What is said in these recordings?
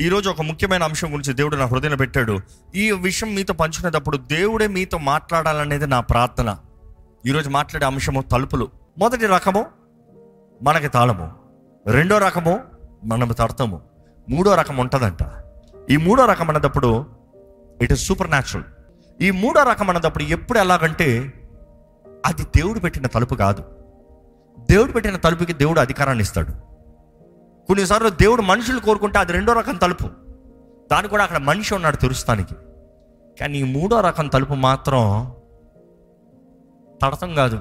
ఈరోజు ఒక ముఖ్యమైన అంశం గురించి దేవుడు నా హృదయంలో పెట్టాడు. ఈ విషయం మీతో పంచుకునేటప్పుడు దేవుడే మీతో మాట్లాడాలనేది నా ప్రార్థన. ఈరోజు మాట్లాడే అంశము తలుపులు. మొదటి రకము మనకి తాళము. రెండో రకము మనము తడతాము. మూడో రకం ఉంటుందంట. ఈ మూడో రకం అన్నదప్పుడు ఇట్ ఇస్ సూపర్ న్యాచురల్ ఈ మూడో రకం అన్నదప్పుడు ఎప్పుడు ఎలాగంటే అది దేవుడు పెట్టిన తలుపు కాదు. దేవుడు పెట్టిన తలుపుకి దేవుడు అధికారాన్ని ఇస్తాడు. కొన్నిసార్లు దేవుడు మనుషులు కోరుకుంటే అది రెండో రకం తలుపు. దాని కూడా అక్కడ మనిషి ఉన్నాడు తెరుస్తానికి కానీ ఈ మూడో రకం తలుపు మాత్రం తడతం కాదు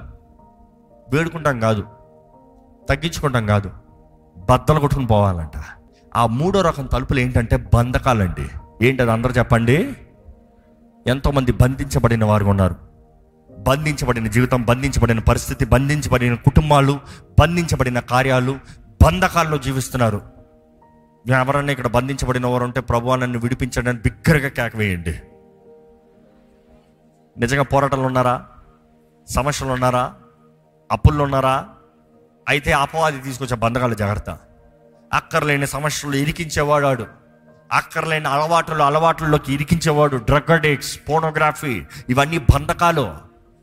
వేడుకుంటాం కాదు తగ్గించుకుంటాం కాదు బద్దలు కొట్టుకుని పోవాలంట. ఆ మూడో రకం తలుపులు ఏంటంటే బంధకాలండి. ఏంటది అందరూ చెప్పండి? ఎంతోమంది బంధించబడిన వారు ఉన్నారు. బంధించబడిన జీవితం బంధించబడిన పరిస్థితి బంధించబడిన కుటుంబాలు బంధించబడిన కార్యాలు బంధకాల్లో జీవిస్తున్నారు. ఎవరన్నా ఇక్కడ బంధించబడిన వారు ఉంటే ప్రభు నన్ను విడిపించడానికి బిగ్గరగా కేకవేయండి నిజంగా పోరాటాలు ఉన్నారా? సమస్యలు ఉన్నారా? అప్పుల్లో ఉన్నారా? అయితే అపవాది తీసుకొచ్చే బంధకాలు జాగ్రత్త. అక్కర్లేని సమస్యలు ఇరికించేవాడు అక్కర్లేని అలవాట్లు అలవాట్లలోకి ఇరికించేవాడు. డ్రగ్ అడిక్ట్స్ పోనోగ్రఫీ ఇవన్నీ బంధకాలు.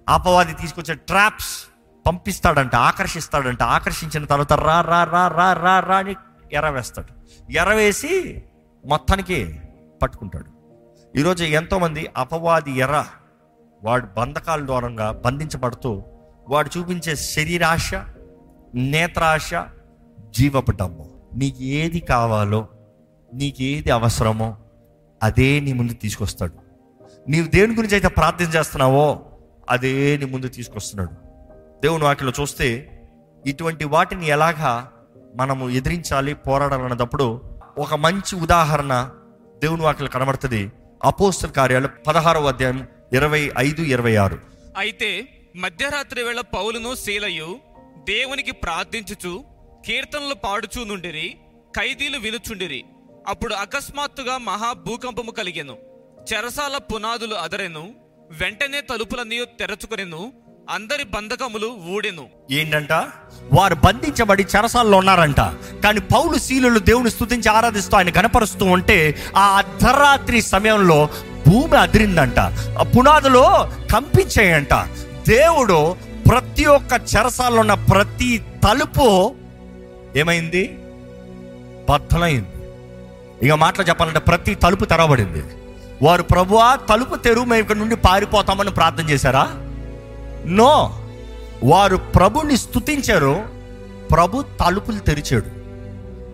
అపవాది తీసుకొచ్చే ట్రాప్స్ పంపిస్తాడంట ఆకర్షిస్తాడంట. ఆకర్షించిన తర్వాత రా రా రా రా రా రా అని ఎరవేస్తాడు. ఎరవేసి మొత్తానికి పట్టుకుంటాడు. ఈరోజు ఎంతోమంది అపవాది ఎర వాడు బంధకాల ద్వారంగా బంధించబడుతూ వాడు చూపించే శరీరాశ నేత్రాశ జీవపు డమ్ము నీకు ఏది కావాలో నీకు ఏది అవసరమో అదే నీ ముందు తీసుకొస్తాడు. నీవు దేని గురించి అయితే ప్రార్థన చేస్తున్నావో అదే నీ ముందు తీసుకొస్తున్నాడు. దేవుని వాటిలో చూస్తే ఇటువంటి వాటిని ఎలాగా మనము ఎదిరించాలి పోరాడాలన్నప్పుడు ఒక మంచి ఉదాహరణ దేవుని వాటిలో కనబడుతుంది. అపోస్తల కార్యాలు పదహారవ అధ్యాయం ఇరవై ఐదు ఇరవై ఆరు. అయితే మధ్యరాత్రి వేళ పౌలును శీలయు దేవునికి ప్రార్థించుచు కీర్తనలు పాడుచూ నుండిరి ఖైదీలు వినుచుండిరి. అప్పుడు అకస్మాత్తుగా మహా భూకంపము కలిగెను. చెరసాల పునాదులు అదరెను వెంటనే తలుపులన్నీ తెరచుకొనెను అందరి బంధకములు ఊడెను. ఏంటంట? వారు బంధించబడి చెరసాల్లో ఉన్నారంట. కానీ పౌలు శీలులు దేవుని స్థుతించి ఆరాధిస్తూ ఆయన కనపరుస్తూ ఉంటే ఆ అర్ధరాత్రి సమయంలో భూమి అదిరిందంట. పునాదులో కంపించాయంట. దేవుడు ప్రతి ఒక్క చెరసాల్లో ఉన్న ప్రతి తలుపు ఏమైంది? బద్దలైంది. ఇక మాటలు చెప్పాలంటే ప్రతి తలుపు తెరవబడింది. వారు ప్రభువా తలుపు తెరువు మేము ఇక్కడ నుండి పారిపోతామని ప్రార్థన చేశారా? నో వారు ప్రభుని స్తుతించారు ప్రభు తలుపులు తెరిచాడు.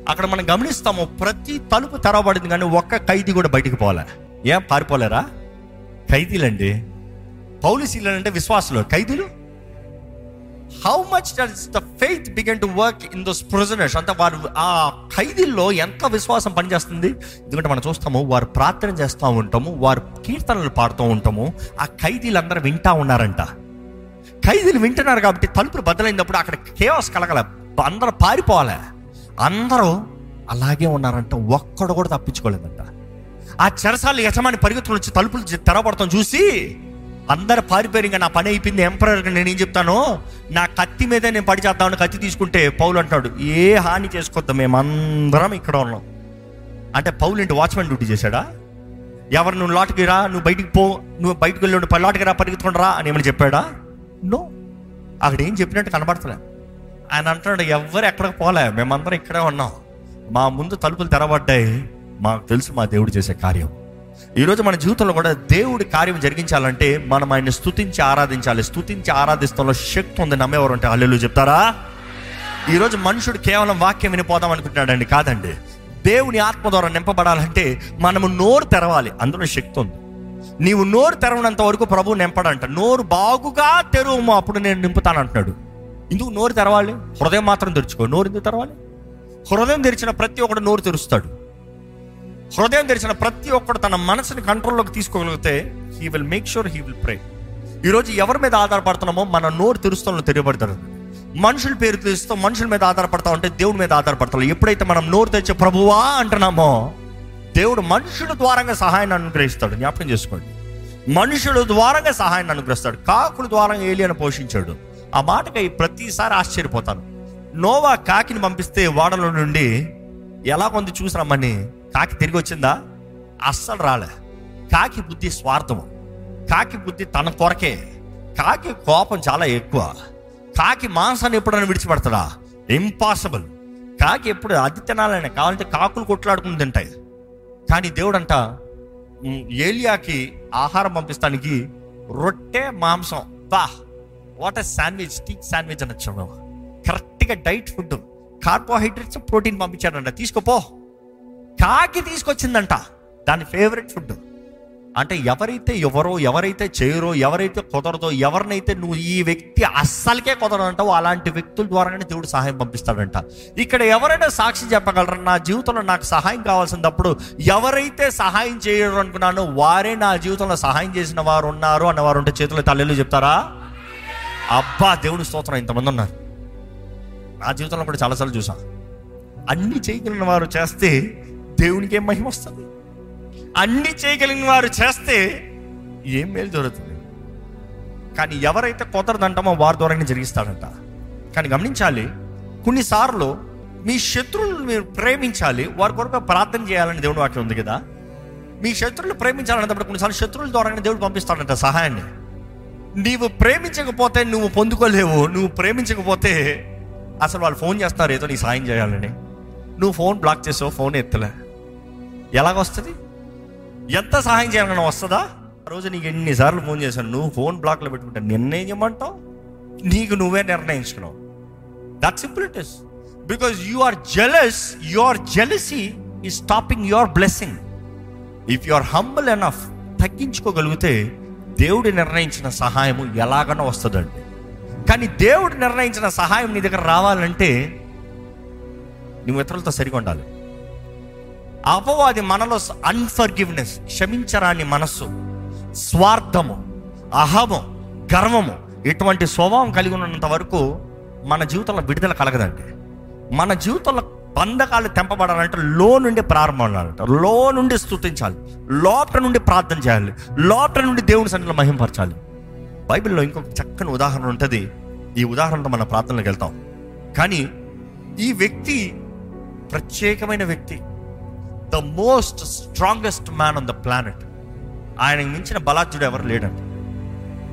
అక్కడ మనం గమనిస్తాము ప్రతి తలుపు తెరవబడింది కానీ ఒక్క ఖైదీ కూడా బయటికి పోలే. ఏం పారిపోలేరా? ఖైదీలండి. పౌలిసీలు అంటే విశ్వాసులు. ఖైదీలు? How much does the faith begin to work in those prisoners అంత వారు ఆ ఖైదీల్లో ఎంత విశ్వాసం పనిచేస్తుంది? ఎందుకంటే మనం చూస్తాము వారు ప్రార్థన చేస్తూ ఉంటాము వారు కీర్తనలు పాడుతూ ఉంటాము ఆ ఖైదీలందరూ వింటా ఉన్నారంట. ఖైదీలు వింటున్నారు కాబట్టి తలుపులు బద్దలైనప్పుడు అక్కడ కేవస్ కలగల. అందరూ పారిపోవాలి? అందరూ అలాగే ఉన్నారంట. ఒక్కడు కూడా తప్పించుకోలేదంట. ఆ చెరసాల యజమాని పరిగెత్తులు వచ్చి తలుపులు తెరబడతాం చూసి అందరు పారిపోయారు. ఇంకా నా పని అయిపోయింది ఎంపరర్గా నేను ఏం చెప్తాను? నా కత్తి మీదే నేను పడి చేద్దామని కత్తి తీసుకుంటే పౌలు అంటాడు ఏ హాని చేసుకోద్దాం మేమందరం ఇక్కడ ఉన్నాం. అంటే పౌలు ఇంటి వాచ్మెన్ డ్యూటీ చేశాడా? ఎవరు నువ్వు లోటుకి రా నువ్వు బయటికి పో నువ్వు బయటికి వెళ్ళి పై లోటుకి రా పరిగెత్తుకుని రా అని ఏమైనా చెప్పాడా? నో. అక్కడ ఏం చెప్పినట్టు కనబడతలే. ఆయన అంటున్నాడు ఎవ్వరు ఎక్కడికి పోలే మేమందరం ఇక్కడే ఉన్నాం. మా ముందు తలుపులు తెరబడ్డాయి. మాకు తెలుసు మా దేవుడు చేసే కార్యం. ఈరోజు మన జీవితంలో కూడా దేవుడి కార్యం జరిగించాలంటే మనం ఆయన స్తుతించి ఆరాధించాలి. స్తుతించి ఆరాధిస్తంలో శక్తి ఉంది నమ్మేవారు అంటే అల్లెలు చెప్తారా? ఈరోజు మనుషుడు కేవలం వాక్యం వినిపోదాం అనుకుంటున్నాడండి కాదండి. దేవుని ఆత్మ ద్వారా నింపబడాలంటే మనము నోరు తెరవాలి అందులో శక్తి ఉంది. నీవు నోరు తెరవనంత వరకు ప్రభు నింపడంట. నోరు బాగుగా తెరువు అప్పుడు నేను నింపుతాను అంటున్నాడు ఎందుకు నోరు తెరవాలి? హృదయం మాత్రం తెరుచుకో. నోరు ఎందుకు తెరవాలి? హృదయం తెరిచిన ప్రతి ఒక్కడు నోరు తెరుస్తాడు. హృదయం తెరిచిన ప్రతి ఒక్కడు తన మనసుని కంట్రోల్లోకి తీసుకోగలిగితే he will make sure he will pray ఈరోజు ఎవరి మీద ఆధారపడుతున్నామో మన నోరు తెరుస్తాలో తెలియబడతారు మనుషుల పేరు తెలుస్తాం మనుషుల మీద ఆధారపడతా ఉంటే దేవుడి మీద ఆధారపడతాం ఎప్పుడైతే మనం నోరు తెచ్చే ప్రభువా అంటున్నామో దేవుడు మనుషుల ద్వారంగా సహాయాన్ని అనుగ్రహిస్తాడు. జ్ఞాపకం చేసుకోండి. మనుషుల ద్వారంగా సహాయాన్ని అనుగ్రహిస్తాడు. కాకుల ద్వారంగా ఏలియను పోషించాడు. ఆ మాటకై ప్రతిసారి ఆశ్చర్యపోతాను. నోవా కాకిని పంపిస్తే వాడలో నుండి ఎలా కొంది చూసి రమ్మని. కాకి తిరిగి వచ్చిందా? అస్సలు రాలే. కాకి బుద్ధి స్వార్థము కాకి బుద్ధి తన కొరకే. కాకి కోపం చాలా ఎక్కువ. కాకి మాంసాన్ని ఎప్పుడైనా విడిచిపెడతాడా? ఇంపాసిబుల్ కాకి ఎప్పుడు అది తినాలని కావాలంటే కాకులు కొట్లాడుకుని తింటాయి. కానీ దేవుడు అంట ఏలియాకి ఆహారం పంపిస్తానికి రొట్టె మాంసం. బా what a sandwich steak sandwich అని వచ్చాము కరెక్ట్గా డైట్ ఫుడ్ కార్బోహైడ్రేట్స్ ప్రోటీన్ పంపించాడంట. తీసుకోపో కాకి తీసుకొచ్చిందంట. దాని ఫేవరెట్ ఫుడ్ అంటే ఎవరైతే ఎవరో ఎవరైతే చేయరో ఎవరైతే కుదరదో ఎవరినైతే నువ్వు ఈ వ్యక్తి అస్సలకే కుదరదంటావో అలాంటి వ్యక్తుల ద్వారానే దేవుడు సహాయం పంపిస్తాడంట. ఇక్కడ ఎవరైనా సాక్షి చెప్పగలరు? నా జీవితంలో నాకు సహాయం కావాల్సినప్పుడు ఎవరైతే సహాయం చేయరు అనుకున్నానో వారే నా జీవితంలో సహాయం చేసిన వారు ఉన్నారు అన్నవారు ఉంటే చేతులు తల్లిలో చెప్తారా? అబ్బా దేవుని స్తోత్రం. ఇంతమంది ఉన్నారు. నా జీవితంలో కూడా చాలాసార్లు చూసా అన్ని చేయగలిగిన వారు చేస్తే దేవునికి ఏం మహిమ వస్తుంది. అన్ని చేయగలిగిన వారు చేస్తే ఏం మేలు జరుగుతుంది? కానీ ఎవరైతే కుదరదంటామో వారి ద్వారానే జరిగిస్తాడంట. కానీ గమనించాలి కొన్నిసార్లు మీ శత్రువులను మీరు ప్రేమించాలి వారి కొరకు ప్రార్థన చేయాలని దేవుడు వాక్యం ఉంది కదా. మీ శత్రువులు ప్రేమించాలన్నప్పుడు కొన్నిసార్లు శత్రువుల ద్వారానే దేవుడు పంపిస్తాడంట సహాయాన్ని. నీవు ప్రేమించకపోతే నువ్వు పొందుకోలేవు నువ్వు ప్రేమించకపోతే అసలు వాళ్ళు ఫోన్ చేస్తారు ఏదో నీ సాయం చేయాలని. నువ్వు ఫోన్ బ్లాక్ చేసావు ఫోన్ ఎత్తలే. ఎలాగొస్తుంది? ఎంత సహాయం చేయాలన్నా వస్తుందా? ఆ రోజు నీకు ఎన్నిసార్లు ఫోన్ చేశాను. నువ్వు ఫోన్ బ్లాక్లో పెట్టుకుంటా నిర్ణయం చేయమంటావు? నీకు నువ్వే నిర్ణయించుకున్నావు. That simple it is because you are jealous your jealousy is stopping your blessing if you are humble enough తగ్గించుకోగలిగితే దేవుడు నిర్ణయించిన సహాయము ఎలాగనో వస్తుందండి. కానీ దేవుడు నిర్ణయించిన సహాయం నీ దగ్గర రావాలంటే నువ్వు ఇతరులతో సరిగా ఉండాలి. అపవాది మనలో అన్ఫర్గివ్నెస్ క్షమించరాని మనస్సు స్వార్థము అహము గర్వము ఇటువంటి స్వభావం కలిగి ఉన్నంత వరకు మన జీవితంలో విడుదల కలగదండి. మన జీవితంలో బంధకాలు తెంపబడాలంటే లో నుండి ప్రారంభం లో నుండి స్తుతించాలి. లోపల నుండి ప్రార్థన చేయాలి. లోపల నుండి దేవుని సన్నిధిలో మహింపరచాలి. బైబిల్లో ఇంకొక చక్కని ఉదాహరణ ఉంటుంది. ఈ ఉదాహరణతో మన ప్రార్థనలకు వెళ్తాం. కానీ ఈ వ్యక్తి ప్రత్యేకమైన వ్యక్తి. The most strongest man on the planet. ఆయనకు మించిన బలాజ్యుడు ఎవరు లేడండి.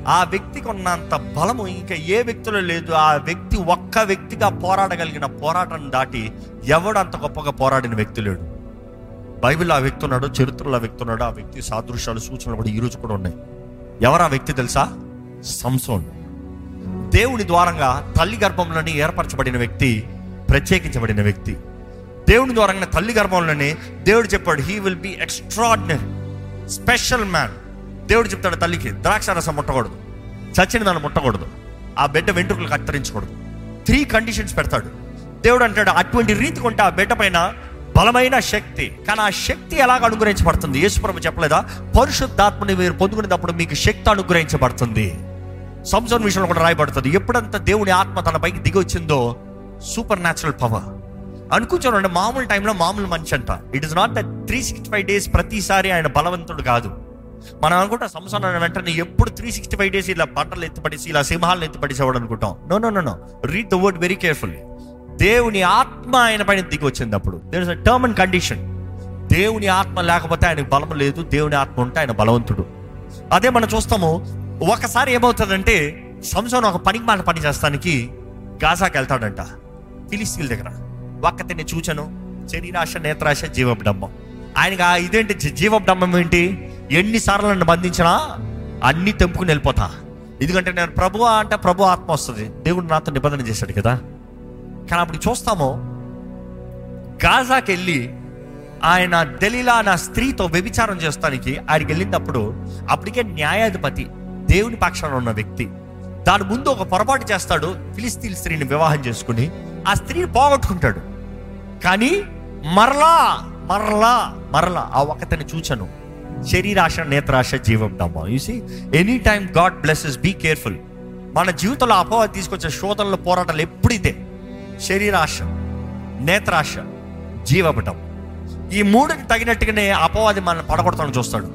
ఆ వ్యక్తికి ఉన్నంత బలము ఇంకా ఏ వ్యక్తిలో లేదు. ఆ వ్యక్తి ఒక్క వ్యక్తిగా పోరాడగలిగిన పోరాటం దాటి ఎవడు అంత గొప్పగా పోరాడిన వ్యక్తి లేడు. బైబిల్ ఆ వ్యక్తి ఉన్నాడు చరిత్రలో ఆ వ్యక్తి ఉన్నాడు ఆ వ్యక్తి సాదృశ్యాలు సూచనలు కూడా ఈరోజు కూడా ఉన్నాయి. ఎవరు ఆ వ్యక్తి తెలుసా? సంసోన్. దేవుని ద్వారంగా తల్లి గర్భంలోని ఏర్పరచబడిన వ్యక్తి ప్రత్యేకించబడిన వ్యక్తి. దేవుని ద్వారా తల్లి గర్భంలోనే దేవుడు చెప్పాడు he will be extraordinary special man దేవుడు చెప్తాడు తల్లికి ద్రాక్ష రసం ముట్టకూడదు చచ్చిన దాన్ని ముట్టకూడదు ఆ బిడ్డ వెంట్రుకలు కత్తిరించకూడదు. త్రీ కండిషన్స్ పెడతాడు. దేవుడు అంటాడు అటువంటి రీతి కొంటే ఆ బిడ్డ పైన బలమైన శక్తి. కానీ ఆ శక్తి ఎలాగ అనుగ్రహించబడుతుంది? యేసుప్రభు చెప్పలేదా? పరిశుద్ధాత్మని మీరు పొందుకునేటప్పుడు మీకు శక్తి అనుగ్రహించబడుతుంది. సంసోన్ విషయంలో కూడా రాయబడుతుంది ఎప్పుడంతా దేవుని ఆత్మ తన పైకి దిగి వచ్చిందో సూపర్ న్యాచురల్ పవర్ అనుకుంటానండి మామూలు టైంలో మామూలు మనిషి అంట. It is not that three sixty five days ప్రతిసారి ఆయన బలవంతుడు కాదు. మనం అనుకుంటా సంవత్సరం వెంటనే ఎప్పుడు త్రీ సిక్స్టీ ఫైవ్ డేస్ ఇలా బట్టలు ఎత్తిపడేసి ఇలా సింహాలను ఎత్తిపడేసేవాడు అనుకుంటాం. No no no no read the word very carefully దేవుని ఆత్మ ఆయన పైన దిగి వచ్చింది అప్పుడు there is term and condition దేవుని ఆత్మ లేకపోతే ఆయనకు బలం లేదు. దేవుని ఆత్మ ఉంటే ఆయన బలవంతుడు. అదే మనం చూస్తాము ఒకసారి ఏమవుతుందంటే సంవత్సరం ఒక పనికి మాట పని చేస్తానికి గాజాకి వెళ్తాడంట ఫిలిస్తీన్ దగ్గర. ఒక్కతిని చూచను. శరీరాశ నేత్రాశ జీవబ్డంబం ఆయనకి ఆ ఇదేంటి జీవపు డబ్బం ఏంటి? ఎన్నిసార్లు నన్ను బంధించినా అన్ని తెంపుకుని వెళ్ళిపోతా. ఎందుకంటే నేను ప్రభు అంటే ప్రభు ఆత్మ వస్తుంది. దేవుడు నాతో నిబంధన చేశాడు కదా. కానీ అప్పుడు చూస్తాము గాజాకి వెళ్ళి ఆయన దళిలా నా స్త్రీతో వ్యభిచారం చేస్తానికి ఆయనకి వెళ్ళినప్పుడు అప్పటికే న్యాయాధిపతి దేవుని పక్షాన ఉన్న వ్యక్తి దాని ముందు ఒక పొరపాటు చేస్తాడు ఫిలిస్తీన్ స్త్రీని వివాహం చేసుకుని ఆ స్త్రీని పోగొట్టుకుంటాడు. కానీ మరలా మరలా మరలా ఆ ఒక్కతని చూచను. శరీరాశ నేత్రాశ జీవం డమ్మ you see any time God blesses be careful మన జీవితంలో అపోహ తీసుకొచ్చే శోధనల పోరాటాలు ఎప్పుడైతే శరీరాశ నేత్రాశ జీవపటం ఈ మూడుకి తగినట్టుగానే అపవాది మనల్ని పడగొడతాను చూస్తాడు.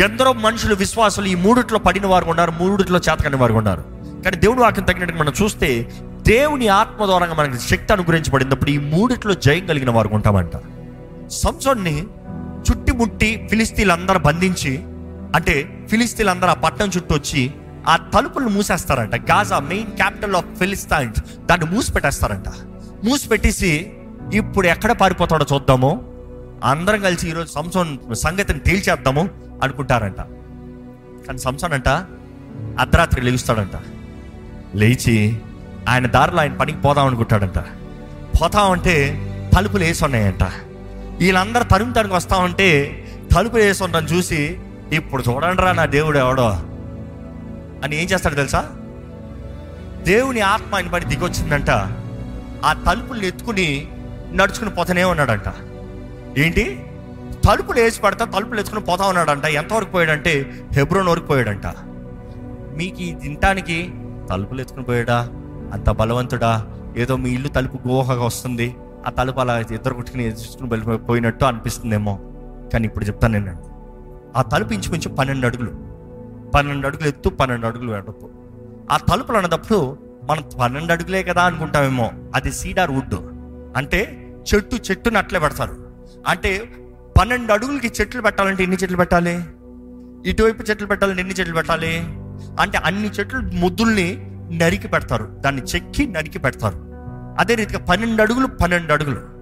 ఎందరో మనుషులు విశ్వాసులు ఈ మూడిట్లో పడిన వారు ఉన్నారు మూడిట్లో చేతకని వారు ఉన్నారు. కానీ దేవుడు వాక్యం తగినట్టుగా మనం చూస్తే దేవుని ఆత్మ ద్వారా మనకి శక్తి అనుగ్రహించబడినప్పుడు ఈ మూడిట్లో జయం కలిగిన వారు ఉంటామంట. సంసోన్ని చుట్టుముట్టి ఫిలిస్తీన్లందరూ బంధించి అంటే ఫిలిస్తీన్లందరూ ఆ పట్టణం చుట్టూ వచ్చి ఆ తలుపులు మూసేస్తారంట. Gaza main capital of Philistines దాన్ని మూసిపెట్టేస్తారంట. మూసిపెట్టేసి ఇప్పుడు ఎక్కడ పారిపోతాడో చూద్దాము. అందరం కలిసి ఈరోజు సంసోన్ సంగతిని తేల్చేద్దాము అనుకుంటారంట. కానీ సంసోన్ అంట అర్ధరాత్రి లేస్తాడంట. లేచి ఆయన దారిలో ఆయన పనికి పోదాం అనుకుంటాడంట. పోతా ఉంటే తలుపులు వేసి ఉన్నాయంట. వీళ్ళందరూ తరుముతానికి వస్తామంటే ఉంటే తలుపులు వేసి ఉండడం చూసి ఇప్పుడు చూడండి రా నా దేవుడు ఎవడో. అని ఏం చేస్తాడు తెలుసా? దేవుని ఆత్మ ఆయన పడి దిగొచ్చిందంట. ఆ తలుపులు ఎత్తుకుని నడుచుకుని పోతూనే ఉన్నాడంట. ఏంటి? తలుపులు వేసి పడతా తలుపులు ఎత్తుకుని పోతా ఉన్నాడంట. ఎంతవరకు పోయాడంటే హెబ్రోన్ వరకు పోయాడంట. మీకు ఈ తినటానికి తలుపులు ఎత్తుకుని పోయాడా? అంత బలవంతుడా? ఏదో మీ ఇల్లు తలుపు గోహగా వస్తుంది. ఆ తలుపు అలా ఇద్దరు కొట్టుకుని ఎదుర్చుకుని పోయినట్టు అనిపిస్తుందేమో. కానీ ఇప్పుడు చెప్తాను నేను. ఆ తలుపు ఇంచుమించు పన్నెండు అడుగులు. పన్నెండు అడుగులు ఎత్తు పన్నెండు అడుగులు వెడపు ఆ తలుపులు అన్నదప్పుడు మనం పన్నెండు అడుగులే కదా అనుకుంటామేమో. అది సీడార్ వుడ్. అంటే చెట్టు చెట్టుని అట్లే పెడతారు. అంటే పన్నెండు అడుగులకి చెట్లు పెట్టాలంటే ఎన్ని చెట్లు పెట్టాలి? ఇటువైపు చెట్లు పెట్టాలంటే ఎన్ని చెట్లు పెట్టాలి? అంటే అన్ని చెట్లు ముద్దుల్ని నరికి పెడతారు. దాన్ని చెక్కి నరికి పెడతారు. అదే రీతిగా పన్నెండు అడుగులు పన్నెండు అడుగులు.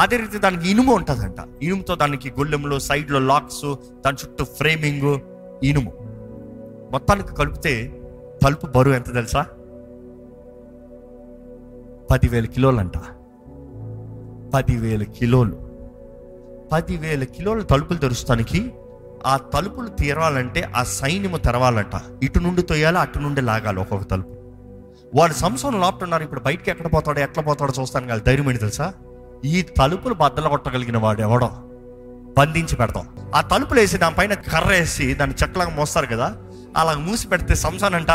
అదే రీతి దానికి ఇనుము ఉంటుందంట. ఇనుముతో దానికి గొల్లెములు సైడ్లో లాక్స్ దాని చుట్టూ ఫ్రేమింగ్ ఇనుము. మొత్తానికి కలిపితే తలుపు బరువు ఎంత తెలుసా? పదివేల కిలోలంట. పదివేల కిలోలు. పదివేల కిలోల తలుపులు తెరుస్తానికి ఆ తలుపులు తీరాలంటే ఆ సైన్యము తెరవాలంట. ఇటు నుండి తొయ్యాలి అటు నుండి లాగాలి ఒక్కొక్క తలుపు. వాడు సంవత్సరం లోపుతున్నారు ఇప్పుడు బయటికి ఎక్కడ పోతాడో ఎట్లా పోతాడో చూస్తాను కాదు. ధైర్యం ఏంటి తెలుసా? ఈ తలుపులు బద్దలు కొట్టగలిగిన వాడు ఎవడో? బంధించి పెడతాం. ఆ తలుపులు వేసి దానిపైన కర్ర వేసి దాన్ని చెక్కలాగా మోస్తారు కదా అలా మూసి పెడితే సంసాన్ అంట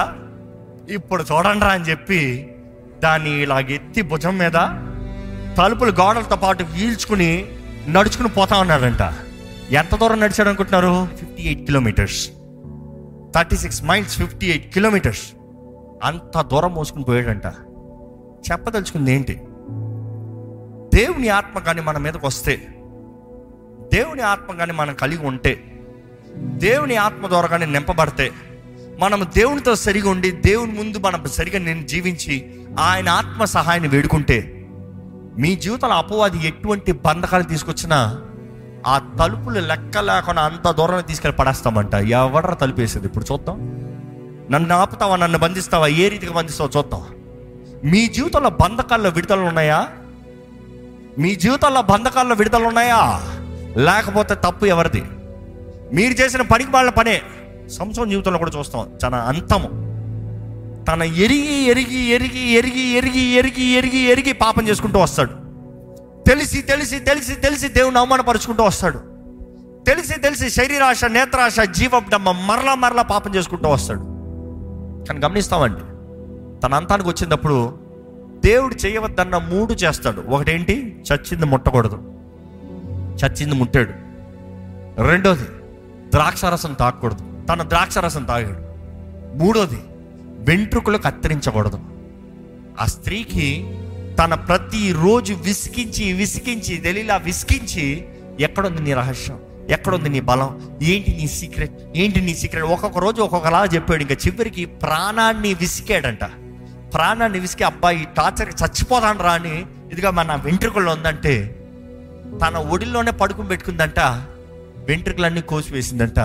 ఇప్పుడు చూడండిరా అని చెప్పి దాన్ని ఇలాగ ఎత్తి భుజం మీద తలుపులు గోడలతో పాటు వీల్చుకుని నడుచుకుని పోతా ఉన్నాడంట. ఎంత దూరం నడిచాడు అనుకుంటున్నారు? Fifty eight kilometres. Thirty six miles fifty eight kilometres. అంత దూరం మోసుకుని పోయాడంట. చెప్పదలుచుకుంది ఏంటి? దేవుని ఆత్మ కానీ మన మీదకి వస్తే దేవుని ఆత్మ కానీ మనం కలిగి ఉంటే దేవుని ఆత్మ ద్వారా కానీ నింపబడితే మనం దేవునితో సరిగా ఉండి దేవుని ముందు మనం సరిగా నేను జీవించి ఆయన ఆత్మ సహాయాన్ని వేడుకుంటే మీ జీవితంలో అపవాది ఎటువంటి బంధకాలు తీసుకొచ్చినా ఆ తలుపులు లెక్క లేకుండా అంత దూరం తీసుకెళ్ళి పడేస్తామంట. ఎవడరా తలుపు వేసేది? ఇప్పుడు చూద్దాం. నన్ను ఆపుతావా? నన్ను బంధిస్తావా? ఏ రీతిగా బంధిస్తావో చూద్దాం. మీ జీవితంలో బంధకాల్లో విడుదల ఉన్నాయా? మీ జీవితంలో బంధకాల్లో విడుదల ఉన్నాయా? లేకపోతే తప్పు ఎవరిది? మీరు చేసిన పనికి వాళ్ళ పనే. సంవత్సరం జీవితంలో కూడా చూస్తాం. చాలా అంతము. తన ఎరిగి ఎరిగి ఎరిగి ఎరిగి ఎరిగి ఎరిగి ఎరిగి ఎరిగి పాపం చేసుకుంటూ వస్తాడు. తెలిసి తెలిసి తెలిసి తెలిసి దేవుని అవమానపరుచుకుంటూ వస్తాడు. తెలిసి తెలిసి శరీరాశ నేత్రాశ జీవడమ్మ మరలా మరలా పాపం చేసుకుంటూ వస్తాడు. కానీ గమనిస్తామండి. తన అంతానికి వచ్చినప్పుడు దేవుడు చేయవద్దన్న మూడు చేస్తాడు. ఒకటేంటి? చచ్చింది ముట్టకూడదు. చచ్చింది ముట్టాడు. రెండోది ద్రాక్షారసం తాగకూడదు. తన ద్రాక్షారసం తాగాడు. మూడోది వెంట్రుకలు కత్తిరించకూడదు. ఆ స్త్రీకి తన ప్రతిరోజు విసికించి విసికించి తెలియలా విసికించి ఎక్కడుంది నీ రహస్యం? ఎక్కడుంది నీ బలం? ఏంటి నీ సీక్రెట్ ఏంటి నీ సీక్రెట్ ఒక్కొక్క రోజు ఒక్కొక్కలా చెప్పాడు. ఇంకా చివరికి ప్రాణాన్ని విసికాడంట. ప్రాణాన్ని విసికి అబ్బాయి టార్చర్ చచ్చిపోదాను రా అని ఇదిగా మన వెంట్రుకల్లో ఉందంటే తన ఒడిలోనే పడుకుని పెట్టుకుందంట. వెంట్రుకలన్నీ కోసివేసిందంట.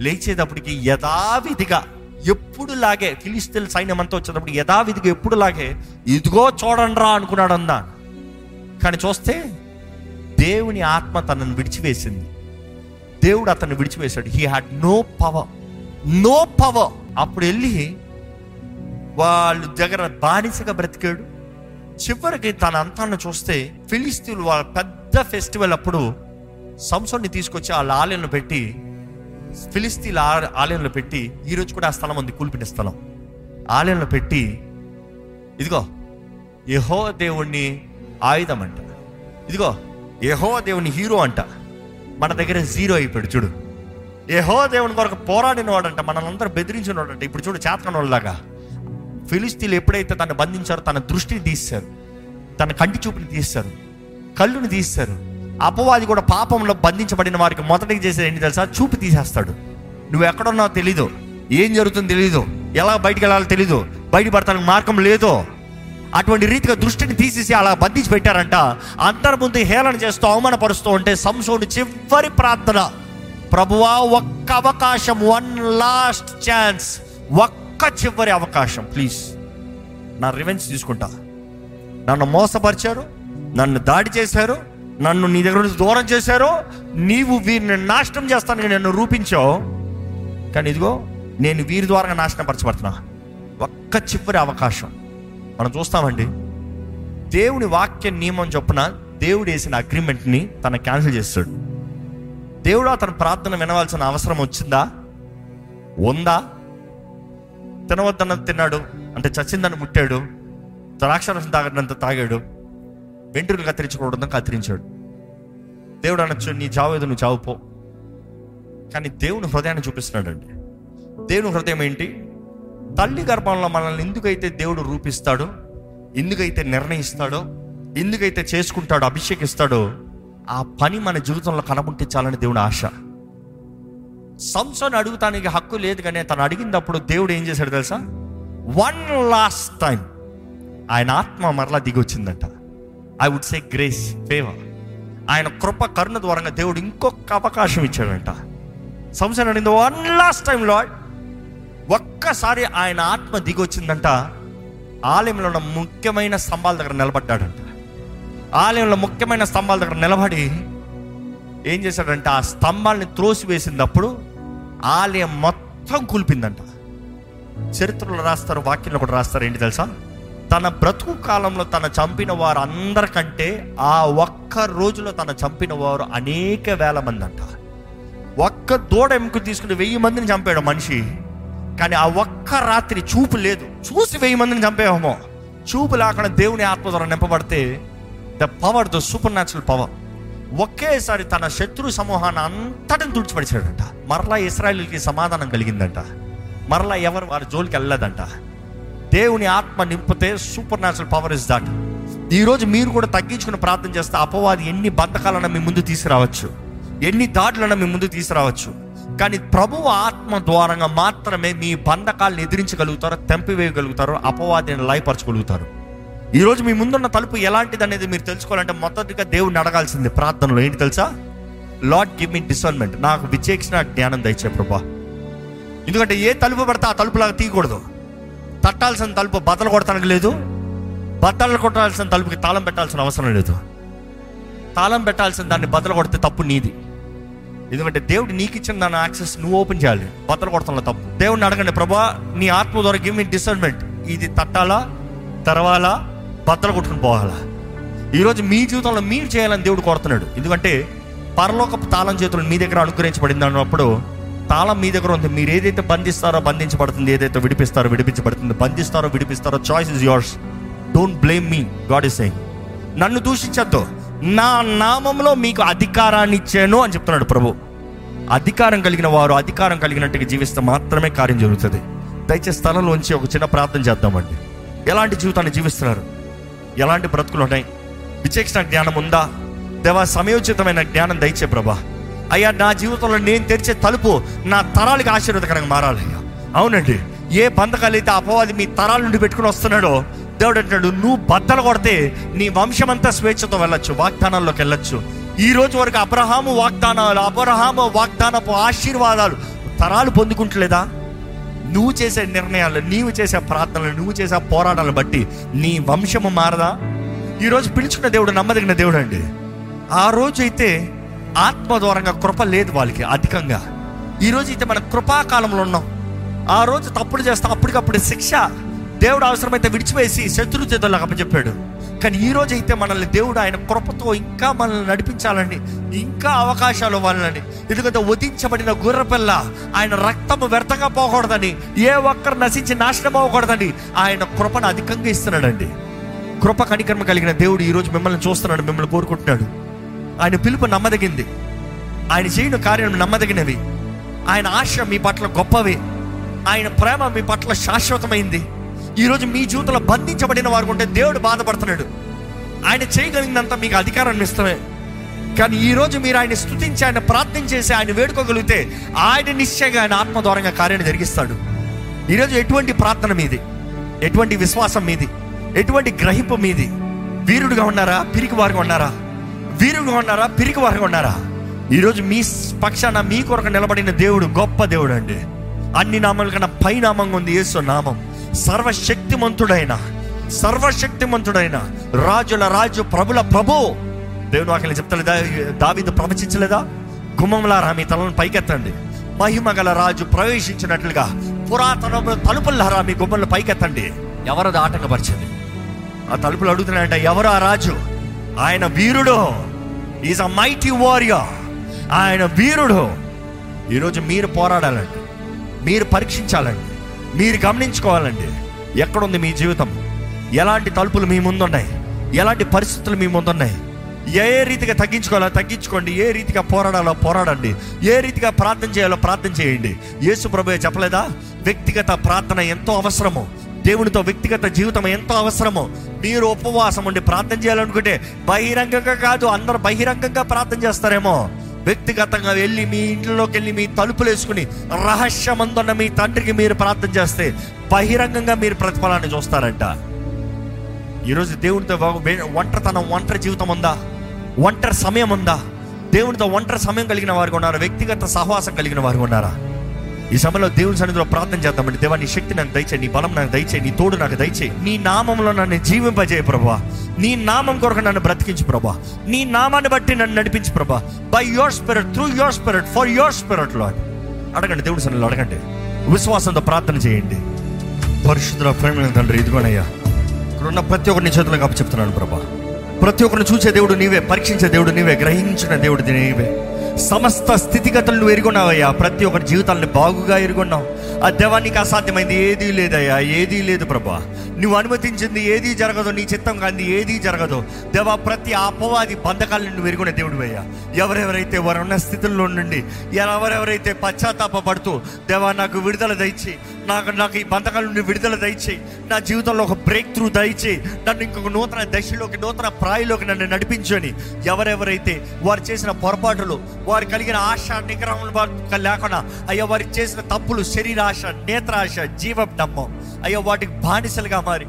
లేచేటప్పటికి యథావిధిగా ఎప్పుడు లాగే ఫిలిస్తీన్ సైన్యం అంతా వచ్చేటప్పుడు యథావిధిగా ఎప్పుడు లాగే ఇదిగో చూడండిరా అనుకున్నాడు అందా కానీ చూస్తే దేవుని ఆత్మ తనను విడిచివేసింది. దేవుడు అతన్ని విడిచివేశాడు. He had no power no power అప్పుడు వెళ్ళి వాళ్ళు దగ్గర బానిసగా బ్రతికాడు. చివరికి తన అంతాన్ని చూస్తే ఫిలిస్తీన్లు వాళ్ళ పెద్ద ఫెస్టివల్ అప్పుడు సంసోన్ని తీసుకొచ్చి వాళ్ళ ఆలయంలో పెట్టి ఫిలిస్తీన్ ఆ- ఆలయంలో పెట్టి ఈరోజు కూడా ఆ స్థలం ఉంది కూల్పిన స్థలం. ఆలయంలో పెట్టి ఇదిగో యహో దేవుణ్ణి ఆయుధం అంట. ఇదిగో యహో దేవుని హీరో అంట. మన దగ్గర జీరో అయిపోయాడు చూడు. ఏహో దేవుని కొరకు పోరాడిన వాడంట మనల్ని బెదిరించిన వాడంట ఇప్పుడు చూడు చేతకన వాళ్ళలాగా ఫిలిస్తీన్లు ఎప్పుడైతే తను బంధించారో తన దృష్టిని తీస్తారు తన కంటి చూపుని తీస్తారు కళ్ళుని తీస్తారు అపవాది కూడా పాపంలో బంధించబడిన వారికి మొదటికి చేసేది ఏంటి తెలుసా? చూపు తీసేస్తాడు. నువ్వు ఎక్కడున్నావు తెలీదు. ఏం జరుగుతుందో తెలీదు. ఎలా బయటికి వెళ్ళాలో తెలీదు. బయటపడతానికి మార్గం లేదో. అటువంటి రీతిగా దృష్టిని తీసేసి అలా బంధించి పెట్టారంట అందరి ముందు హేళన చేస్తూ అవమానపరుస్తూ ఉంటే సంసోని చివరి ప్రార్థన. ప్రభువా ఒక్క అవకాశం వన్ లాస్ట్ ఛాన్స్ ఒక్క చివరి అవకాశం ప్లీజ్ నా రివెంజ్ తీసుకుంటా. నన్ను మోసపరిచారు నన్ను దాడి చేశారు నన్ను నీ దగ్గర నుంచి దూరం చేశారు నీవు వీరిని నాశనం చేస్తానని నన్ను రూపించావు. కానీ ఇదిగో నేను వీరి ద్వారా నాశనపరచబడుతున్నా. ఒక్క చివరి అవకాశం. మనం చూస్తామండి. దేవుని వాక్య నియమం చొప్పున దేవుడు వేసిన అగ్రిమెంట్ని తన క్యాన్సిల్ చేస్తాడు. దేవుడు అతని ప్రార్థన వినవలసిన అవసరం వచ్చిందా? ఉందా? తినవద్దన్న తిన్నాడు అంటే చచ్చిందని ముట్టాడు ద్రాక్షరసం తాగడంత తాగాడు వెంట్రుకలు కత్తిరించకూడదని కత్తిరించాడు. దేవుడు అనొచ్చు నీ చావు ఏదో నువ్వు చావు పో కానీ దేవుని హృదయాన్ని చూపిస్తున్నాడండి. దేవుని హృదయం ఏంటి? తల్లి గర్భంలో మనల్ని ఎందుకైతే దేవుడు రూపిస్తాడో ఎందుకైతే నిర్ణయిస్తాడో ఎందుకైతే చేసుకుంటాడో అభిషేకిస్తాడో ఆ పని మన జీవితంలో కనబుట్టించాలని దేవుడు ఆశ. సంసోన్ అడుగుతానికి హక్కు లేదు కానీ తను అడిగినప్పుడు దేవుడు ఏం చేశాడు తెలుసా? వన్ లాస్ట్ టైం ఆయన ఆత్మ మరలా దిగి వచ్చిందంట. I would say grace favour ఆయన కృప కరుణ ద్వారంగా దేవుడు ఇంకొక అవకాశం ఇచ్చాడంట. సంసోన్ అడిగింది వన్ లాస్ట్ టైం లాడ్ ఒక్కసారి ఆయన ఆత్మ దిగొచ్చిందంట ఆలయంలో ఉన్న ముఖ్యమైన స్తంభాల దగ్గర నిలబడ్డాడంట. ఆలయంలో ముఖ్యమైన స్తంభాల దగ్గర నిలబడి ఏం చేశాడంటే ఆ స్తంభాల్ని త్రోసివేసినప్పుడు ఆలయం మొత్తం కూల్పిందంట. చరిత్రలో రాస్తారు వాక్యంలో కూడా రాస్తారు ఏంటి తెలుసా? తన బ్రతుకు కాలంలో తన చంపిన వారు అందరికంటే ఆ ఒక్క రోజులో తన చంపిన వారు అనేక వేల మంది అంట. ఒక్క దూడ ఎముక తీసుకుని వెయ్యి మందిని చంపాడు మనిషి. కానీ ఆ ఒక్క రాత్రి చూపు లేదు. చూసి వెయ్యి మందిని చంపేమో చూపు లేకుండా దేవుని ఆత్మ ద్వారా నింపబడితే the power the supernatural power ఒకేసారి తన శత్రు సమూహాన్ని అంతటిని తుడిచిపడిచాడంట మరలా ఇస్రాయలీకి సమాధానం కలిగిందంట. మరలా ఎవరు వారి జోలికి వెళ్ళలేదంట. దేవుని ఆత్మ నింపితే supernatural power is that ఈరోజు మీరు కూడా తగ్గించుకుని ప్రార్థన చేస్తే అపవాది ఎన్ని బంధకాలను మీ ముందు తీసుకురావచ్చు. ఎన్ని దాడులను మీ ముందు తీసుకురావచ్చు. కానీ ప్రభువు ఆత్మ ద్వారంగా మాత్రమే మీ బంధకాలను ఎదిరించగలుగుతారో తెంపివేయగలుగుతారో అపవాదిని లయపరచగలుగుతారు. ఈరోజు మీ ముందున్న తలుపు ఎలాంటిది అనేది మీరు తెలుసుకోవాలంటే మొదటిగా దేవుడిని అడగాల్సింది ప్రార్థనలో ఏంటి తెలుసా? లార్డ్ గివ్ మీ డిసర్న్మెంట్ నాకు విచేక్షణ జ్ఞానం దయచే ప్రభా. ఎందుకంటే ఏ తలుపు పడితే ఆ తలుపులాగా తీయకూడదు. తట్టాల్సిన తలుపు బద్దలు కొడతానికి లేదు. బద్దలు కొట్టాల్సిన తలుపుకి తాళం పెట్టాల్సిన అవసరం లేదు. తాళం పెట్టాల్సిన దాన్ని బద్దలు కొడితే తప్పు నీది. ఎందుకంటే దేవుడు నీకు ఇచ్చిన దాని యాక్సెస్ నువ్వు ఓపెన్ చేయాలి. బద్దలు కొడతాను తప్పు. దేవుడిని అడగండి ప్రభా నీ ఆత్మ ద్వారా గివ్ మీ డిసర్న్మెంట్ ఇది తట్టాలా? తర్వాలా? బద్దలు కొట్టుకుని పోవాలా? ఈరోజు మీ జీవితంలో మీరు చేయాలని దేవుడు కోరుతున్నాడు. ఎందుకంటే పరలోకపు తాళం చేతులు మీ దగ్గర అనుగ్రహించబడింది అన్నప్పుడు తాళం మీ దగ్గర ఉంది. మీరు ఏదైతే బంధిస్తారో బంధించబడుతుంది ఏదైతే విడిపిస్తారో విడిపించబడుతుంది. బంధిస్తారో విడిపిస్తారో choice is yours don't blame me God is saying నన్ను దూషించద్దు. నా నామంలో మీకు అధికారాన్ని ఇచ్చాను అని చెప్తున్నాడు ప్రభు. అధికారం కలిగిన వారు అధికారం కలిగినట్టుగా జీవిస్తే మాత్రమే కార్యం జరుగుతుంది. దయచేసి స్థలంలోంచి ఒక చిన్న ప్రార్థన చేద్దామండి. ఎలాంటి జీవితాన్ని జీవిస్తున్నారు? ఎలాంటి బ్రతుకులు ఉన్నాయి? విచక్షణ జ్ఞానం ఉందా? దేవా సమయోచితమైన జ్ఞానం దయచే ప్రభా. అయ్యా నా జీవితంలో నేను తెరిచే తలుపు నా తరాలకి ఆశీర్వదకరంగా మారాలి అయ్యా. అవునండి. ఏ బంధకాలు అయితే అపవాది మీ తరాల నుండి పెట్టుకుని వస్తున్నాడో దేవుడు అంటాడు నువ్వు బద్దలు కొడితే నీ వంశమంతా స్వేచ్ఛతో వెళ్ళొచ్చు వాగ్దానాల్లోకి వెళ్ళొచ్చు. ఈ రోజు వరకు అబ్రహాము వాగ్దానాలు అబ్రహాము వాగ్దానపు ఆశీర్వాదాలు తరాలు పొందుకుంటలేదా? నువ్వు చేసే నిర్ణయాలు నీవు చేసే ప్రార్థనలు నువ్వు చేసే పోరాటాలను బట్టి నీ వంశము మారదా? ఈరోజు పిలుచుకున్న దేవుడు నమ్మదగిన దేవుడు అండి. ఆ రోజు అయితే ఆత్మ ద్వారంగా కృప లేదు వాళ్ళకి అధికంగా. ఈరోజు అయితే మన కృపాకాలంలో ఉన్నాం. ఆ రోజు తప్పుడు చేస్తాం అప్పటికప్పుడు శిక్ష దేవుడు అవసరమైతే విడిచివేసి శత్రు చేతులకు అప్పచెప్పాడు. కానీ ఈ రోజు అయితే మనల్ని దేవుడు ఆయన కృపతో ఇంకా మనల్ని నడిపించాలని ఇంకా అవకాశాలు ఇవ్వాలని ఎందుకంటే వధించబడిన గుర్రపిల్ల ఆయన రక్తము వ్యర్థంగా పోకూడదని ఏ ఒక్కరు నశించి నాశనం అవ్వకూడదని ఆయన కృపను అధికంగా ఇస్తున్నాడండి. కృప కనికర్మ కలిగిన దేవుడు ఈరోజు మిమ్మల్ని చూస్తున్నాడు మిమ్మల్ని కోరుకుంటున్నాడు. ఆయన పిలుపు నమ్మదగింది. ఆయన చేయని కార్యం నమ్మదగినవి. ఆయన ఆశ మీ పట్ల గొప్పవి. ఆయన ప్రేమ మీ పట్ల శాశ్వతమైంది. ఈరోజు మీ జీవితంలో బంధించబడిన వారు ఉంటే దేవుడు బాధపడుతున్నాడు. ఆయన చేయగలిగినంత మీకు అధికారాన్ని ఇస్తామే. కానీ ఈరోజు మీరు ఆయన స్తుతించి ఆయన ప్రార్థన చేసి ఆయన వేడుకోగలిగితే ఆయన నిశ్చయంగా ఆయన ఆత్మ ద్వారంగా కార్యాన్ని జరిగిస్తాడు. ఈరోజు ఎటువంటి ప్రార్థన మీది? ఎటువంటి విశ్వాసం మీది? ఎటువంటి గ్రహింపు మీది? వీరుడుగా ఉన్నారా? పిరికి వారుగా ఉన్నారా? వీరుడుగా ఉన్నారా? పిరికి వారుగా ఉన్నారా? ఈరోజు మీ పక్షాన మీ కొరకు నిలబడిన దేవుడు గొప్ప దేవుడు అండి. అన్ని నామాల కన్నా పై నామంగా ఉంది యేసు నామం. సర్వశక్తిమంతుడైన సర్వశక్తిమంతుడైన రాజుల రాజు ప్రభుల ప్రభు. దేవుడు వాక్యం చెప్తలేదా? దావిదు ప్రవచించలేదా? గుమ్మంలారా మీ తలను పైకెత్తండి. మహిమ గల రాజు ప్రవేశించినట్లుగా పురాతన తలుపులారా మీ గుమ్మలను పైకెత్తండి. ఎవరది ఆటంకపరిచింది? ఆ తలుపులు అడుగుతున్నాయంట ఎవరు ఆ రాజు? ఆయన వీరుడు. ఈజ్ అ మైటీ వారియర్ ఆయన వీరుడు. ఈరోజు మీరు పోరాడాలండి. మీరు పరీక్షించాలండి. మీరు గమనించుకోవాలండి ఎక్కడుంది మీ జీవితం? ఎలాంటి తలుపులు మీ ముందున్నాయి? ఎలాంటి పరిస్థితులు మీ ముందున్నాయి? ఏ రీతిగా తగ్గించుకోవాలో తగ్గించుకోండి ఏ రీతిగా పోరాడాలో పోరాడండి ఏ రీతిగా ప్రార్థన చేయాలో ప్రార్థన చేయండి. యేసు ప్రభు చెప్పలేదా? వ్యక్తిగత ప్రార్థన ఎంతో అవసరము. దేవునితో వ్యక్తిగత జీవితం ఎంతో అవసరమో. మీరు ఉపవాసం ఉండి ప్రార్థన చేయాలనుకుంటే బహిరంగంగా కాదు అందరు బహిరంగంగా ప్రార్థన చేస్తారేమో. వ్యక్తిగతంగా వెళ్ళి మీ ఇంట్లోకి వెళ్ళి మీ తలుపులు వేసుకుని రహస్యమందున్న మీ తండ్రికి మీరు ప్రార్థన చేస్తే బహిరంగంగా మీరు ప్రతిఫలాన్ని చూస్తారంట. ఈరోజు దేవునితో ఒంటరి తన ఒంటరితనం ఒంటరి జీవితం ఉందా? ఒంటరి సమయం ఉందా? దేవునితో ఒంటరి సమయం కలిగిన వారు ఉన్నారా? వ్యక్తిగత సహవాసం కలిగిన వారు ఉన్నారా? ఈ సమయంలో దేవుని సన్నిధిలో ప్రార్థన చేద్దామండి. దేవా నీ శక్తి నాకు దయచే నీ బలం నాకు దయచే నీ తోడు నాకు దయచే నీ నామంలో నన్ను జీవింపజేయ ప్రభా. నీ నామం కొరకు నన్ను బ్రతికించు ప్రభా. నీ నామాన్ని బట్టి నన్ను నడిపించు ప్రభా. By your spirit through your spirit for your spirit lord అడగండి దేవుని సన్నిధిలో అడగండి. విశ్వాసంతో ప్రార్థన చేయండి. పరిశుద్ధుల ప్రేమ తండ్రి ఇదిగోనయ్యా. ఇక్కడ ఉన్న ప్రతి ఒక్కరిని చేతులు కాపు చెప్తున్నాను ప్రభా. ప్రతి ఒక్కరిని చూసే దేవుడు నీవే పరీక్షించే దేవుడు నీవే గ్రహించిన దేవుడు నీవే. సమస్త స్థితిగతులు నువ్వు ఎరుగున్నావయ్యా. ప్రతి ఒక్కరి జీవితాలను బాగుగా ఎరుగున్నావు. ఆ దేవానికి అసాధ్యమైంది. ఏదీ లేదయ్యా. ఏదీ లేదు ప్రభా. నువ్వు అనుమతించింది ఏదీ జరగదు నీ చిత్తం కానీ ఏదీ జరగదు దేవా ప్రతి అపవాది బంధకాలను నువ్వు ఎరుగున్న దేవుడు అయ్యా ఎవరెవరైతే వారు ఉన్న స్థితుల్లో నుండి ఎవరెవరైతే పశ్చాత్తాపడుతూ దేవా నాకు విడుదల దయచి నాకు నాకు ఈ బంధకాల నుండి విడుదల దయచేయి. నా జీవితంలో ఒక బ్రేక్ త్రూ దయచేయి. నన్ను ఇంకొక నూతన దశలోకి నూతన ప్రాయిలోకి నన్ను నడిపించని ఎవరెవరైతే వారు చేసిన పొరపాటులు వారు కలిగిన ఆశ నిగ్రహం లేకుండా అయ్యో వారికి చేసిన తప్పులు శరీర ఆశ జీవ ఆశ జీవం వాటికి బానిసలుగా మారి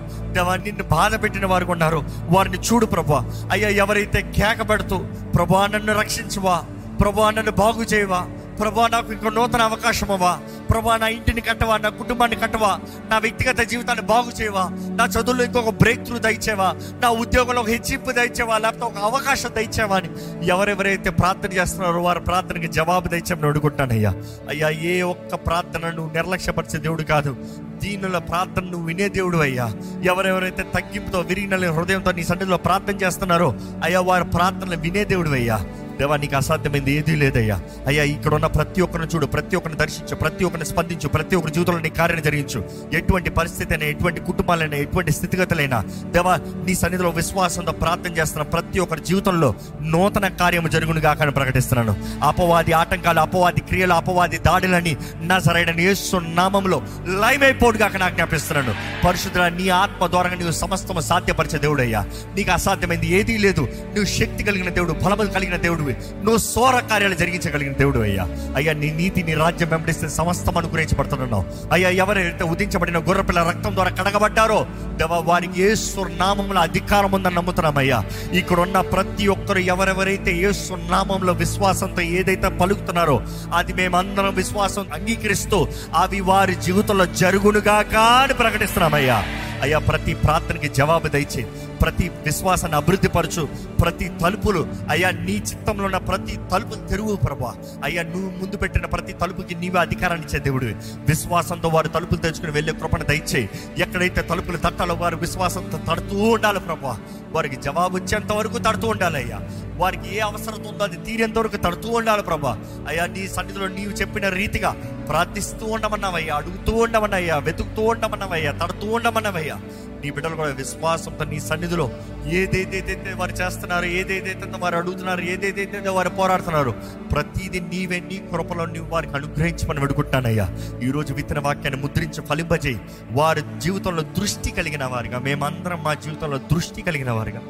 నిన్ను బాధ పెట్టిన వారు ఉన్నారు. వారిని చూడు ప్రభా. అయ్యా ఎవరైతే కేక పెడుతూ ప్రభా నన్ను రక్షించువా ప్రభా నన్ను బాగు చేయవా ప్రభా నాకు ఇంకో నూతన అవకాశం అవ్వా. ప్రభా నా ఇంటిని కట్టవా నా కుటుంబాన్ని కట్టవా నా వ్యక్తిగత జీవితాన్ని బాగు చేయవా నా చదువుల్లో ఇంకొక బ్రేక్ త్రూ దయచేవా నా ఉద్యోగంలో ఒక హెచ్చింపు దయచేవా లేకపోతే ఒక అవకాశం దయచేవా అని ఎవరెవరైతే ప్రార్థన చేస్తున్నారో వారి ప్రార్థనకి జవాబు దయచేమని అడుగుంటానయ్యా అయ్యా ఏ ఒక్క ప్రార్థనను నిర్లక్ష్యపరిచే దేవుడు కాదు దీనుల ప్రార్థన నువ్వు వినే దేవుడు అయ్యా. ఎవరెవరైతే తగ్గింపుతో విరిగిన హృదయంతో నీ సన్నిధిలో ప్రార్థన చేస్తున్నారో అయ్యా వారి ప్రార్థనలు వినే దేవుడు అయ్యా. దేవా నీకు అసాధ్యమైంది ఏదీ లేదయ్యా. అయ్యా ఇక్కడ ఉన్న ప్రతి ఒక్కరిని చూడు ప్రతి ఒక్కరిని దర్శించు ప్రతి ఒక్కరిని స్పందించు ప్రతి ఒక్కరి జీవితంలో నీ కార్యం జరిగించు. ఎటువంటి పరిస్థితి అయినా ఎటువంటి కుటుంబాలైనా ఎటువంటి స్థితిగతులైనా దేవా నీ సన్నిధిలో విశ్వాసంతో ప్రార్థన చేస్తున్న ప్రతి ఒక్కరి జీవితంలో నూతన కార్యము జరుగును కాకని ప్రకటిస్తున్నాను. అపవాది ఆటంకాలు అపవాది క్రియలు అపవాది దాడులని నా సరైన యేసు నామంలో లైవ్ అయిపోడు కాక ఆజ్ఞాపిస్తున్నాను. జ్ఞాపిస్తున్నాను పరిశుద్ధ నీ ఆత్మ ద్వారా నీవు సమస్తము సాధ్యపరిచే దేవుడయ్యా. నీకు అసాధ్యమైంది ఏదీ లేదు. నువ్వు శక్తి కలిగిన దేవుడు బలము కలిగిన దేవుడు నువ్వు సోర కార్యాలు జరిగించగలిగిన దేవుడు అయ్యా. అయ్యా నీ నీతి నీ రాజ్యం వెంబడిస్తే సమస్తం అనుగ్రహించబడుతున్నావు అయ్యా ఎవరైతే ఉదించబడిన గొర్రెపిల్ల రక్తం ద్వారా కడగబడ్డారో దేవ వారికి యేసు నామంలో అధికారం ఉందని నమ్ముతున్నామయ్యా ఇక్కడ ఉన్న ప్రతి ఒక్కరు ఎవరెవరైతే యేసు నామంలో విశ్వాసంతో ఏదైతే పలుకుతున్నారో అది మేమందరం విశ్వాసం అంగీకరిస్తూ అవి వారి జీవితంలో జరుగునుగాక అని ప్రకటిస్తున్నామయ్యా అయ్యా. ప్రతి ప్రార్థనకి జవాబు దయచే ప్రతి విశ్వాసాన్ని అభివృద్ధి పరచు ప్రతి తలుపులు అయ్యా నీ చిత్తంలో ఉన్న ప్రతి తలుపు తెరువు ప్రభా అయ్యా నువ్వు ముందు పెట్టిన ప్రతి తలుపుకి నీవే అధికారాన్ని ఇచ్చే దేవుడు విశ్వాసంతో వారు తలుపులు తెచ్చుకుని వెళ్ళే కృపణ దయచేయి. ఎక్కడైతే తలుపులు తట్టాలో వారు విశ్వాసంతో తడుతూ ఉండాలి ప్రభా వారికి జవాబు వచ్చేంత వరకు తడుతూ ఉండాలి అయ్యా. వారికి ఏ అవసరం ఉందో అది తీరేంత వరకు తడుతూ ఉండాలి ప్రభా అయ్యా నీ సన్నిధిలో నీవు చెప్పిన రీతిగా ప్రార్థిస్తూ ఉండమన్నావయ్యా అడుగుతూ ఉండమన్నయ్యా వెతుకుతూ ఉండమన్నావయ్యా తడుతూ ఉండమన్నావయ్యా. నీ బిడ్డలు కూడా విశ్వాసంతో నీ సన్నిధిలో ఏదేదైతే వారు చేస్తున్నారు ఏదేదైతే వారు అడుగుతున్నారు ఏదేదైతే వారు పోరాడుతున్నారు ప్రతిదీ నీవే నీ కృపలో నువ్వు వారికి అనుగ్రహించమని అడుగుతానయ్యా ఈ రోజు విత్తన వాక్యాన్ని ముద్రించి ఫలింపజేయి. వారి జీవితంలో దృష్టి కలిగిన వారిగా మేమందరం మా జీవితంలో దృష్టి కలిగిన వారిగా.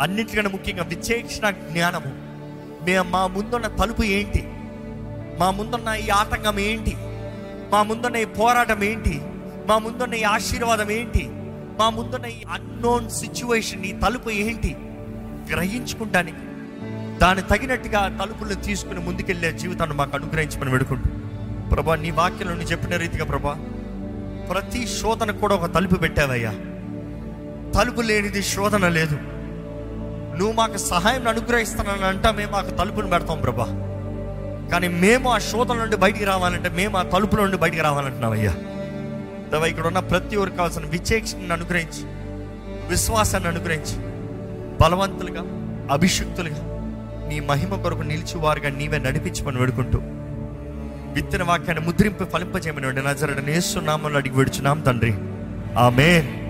అన్నింటికన్నా ముఖ్యంగా విచేక్షణ జ్ఞానము. మే మా ముందున్న తలుపు ఏంటి? మా ముందున్న ఈ ఆటంకం ఏంటి? మా ముందున్న ఈ పోరాటం ఏంటి? మా ముందున్న ఈ ఆశీర్వాదం ఏంటి? మా ముందున్న ఈ అన్నోన్ సిచ్యువేషన్ ఈ తలుపు ఏంటి? గ్రహించుకుంటానికి. దాని తగినట్టుగా తలుపులు తీసుకుని ముందుకెళ్ళే జీవితాన్ని మాకు అనుగ్రహించమని వేడుకుంటూ. ప్రభా నీ వాక్యంలో నువ్వు చెప్పిన రీతిగా ప్రభా ప్రతి శోధనకు కూడా ఒక తలుపు పెట్టావయ్యా. తలుపు లేనిది శోధన లేదు. నువ్వు మాకు సహాయం అనుగ్రహిస్తానని అంటా మేము మాకు తలుపుని పెడతాం ప్రభా. కానీ మేము ఆ శోధన నుండి బయటికి రావాలంటే మేము ఆ తలుపుల నుండి బయటికి రావాలంటున్నామయ్యా దేవా ఇక్కడ ఉన్న ప్రతి ఒక్కరికి కావాల్సిన విచేక్షణను అనుగ్రహించి విశ్వాసాన్ని అనుగ్రహించి బలవంతులుగా అభిషక్తులుగా నీ మహిమ కొరకు నిలిచివారుగా నీవే నడిపించమని వేడుకుంటూ విత్తన వాక్యాన్ని ముద్రింపు ఫలింపజేయమని నజరడ నేస్తున్నామని అడిగి విడుచున్నాం తండ్రి. ఆమెన్.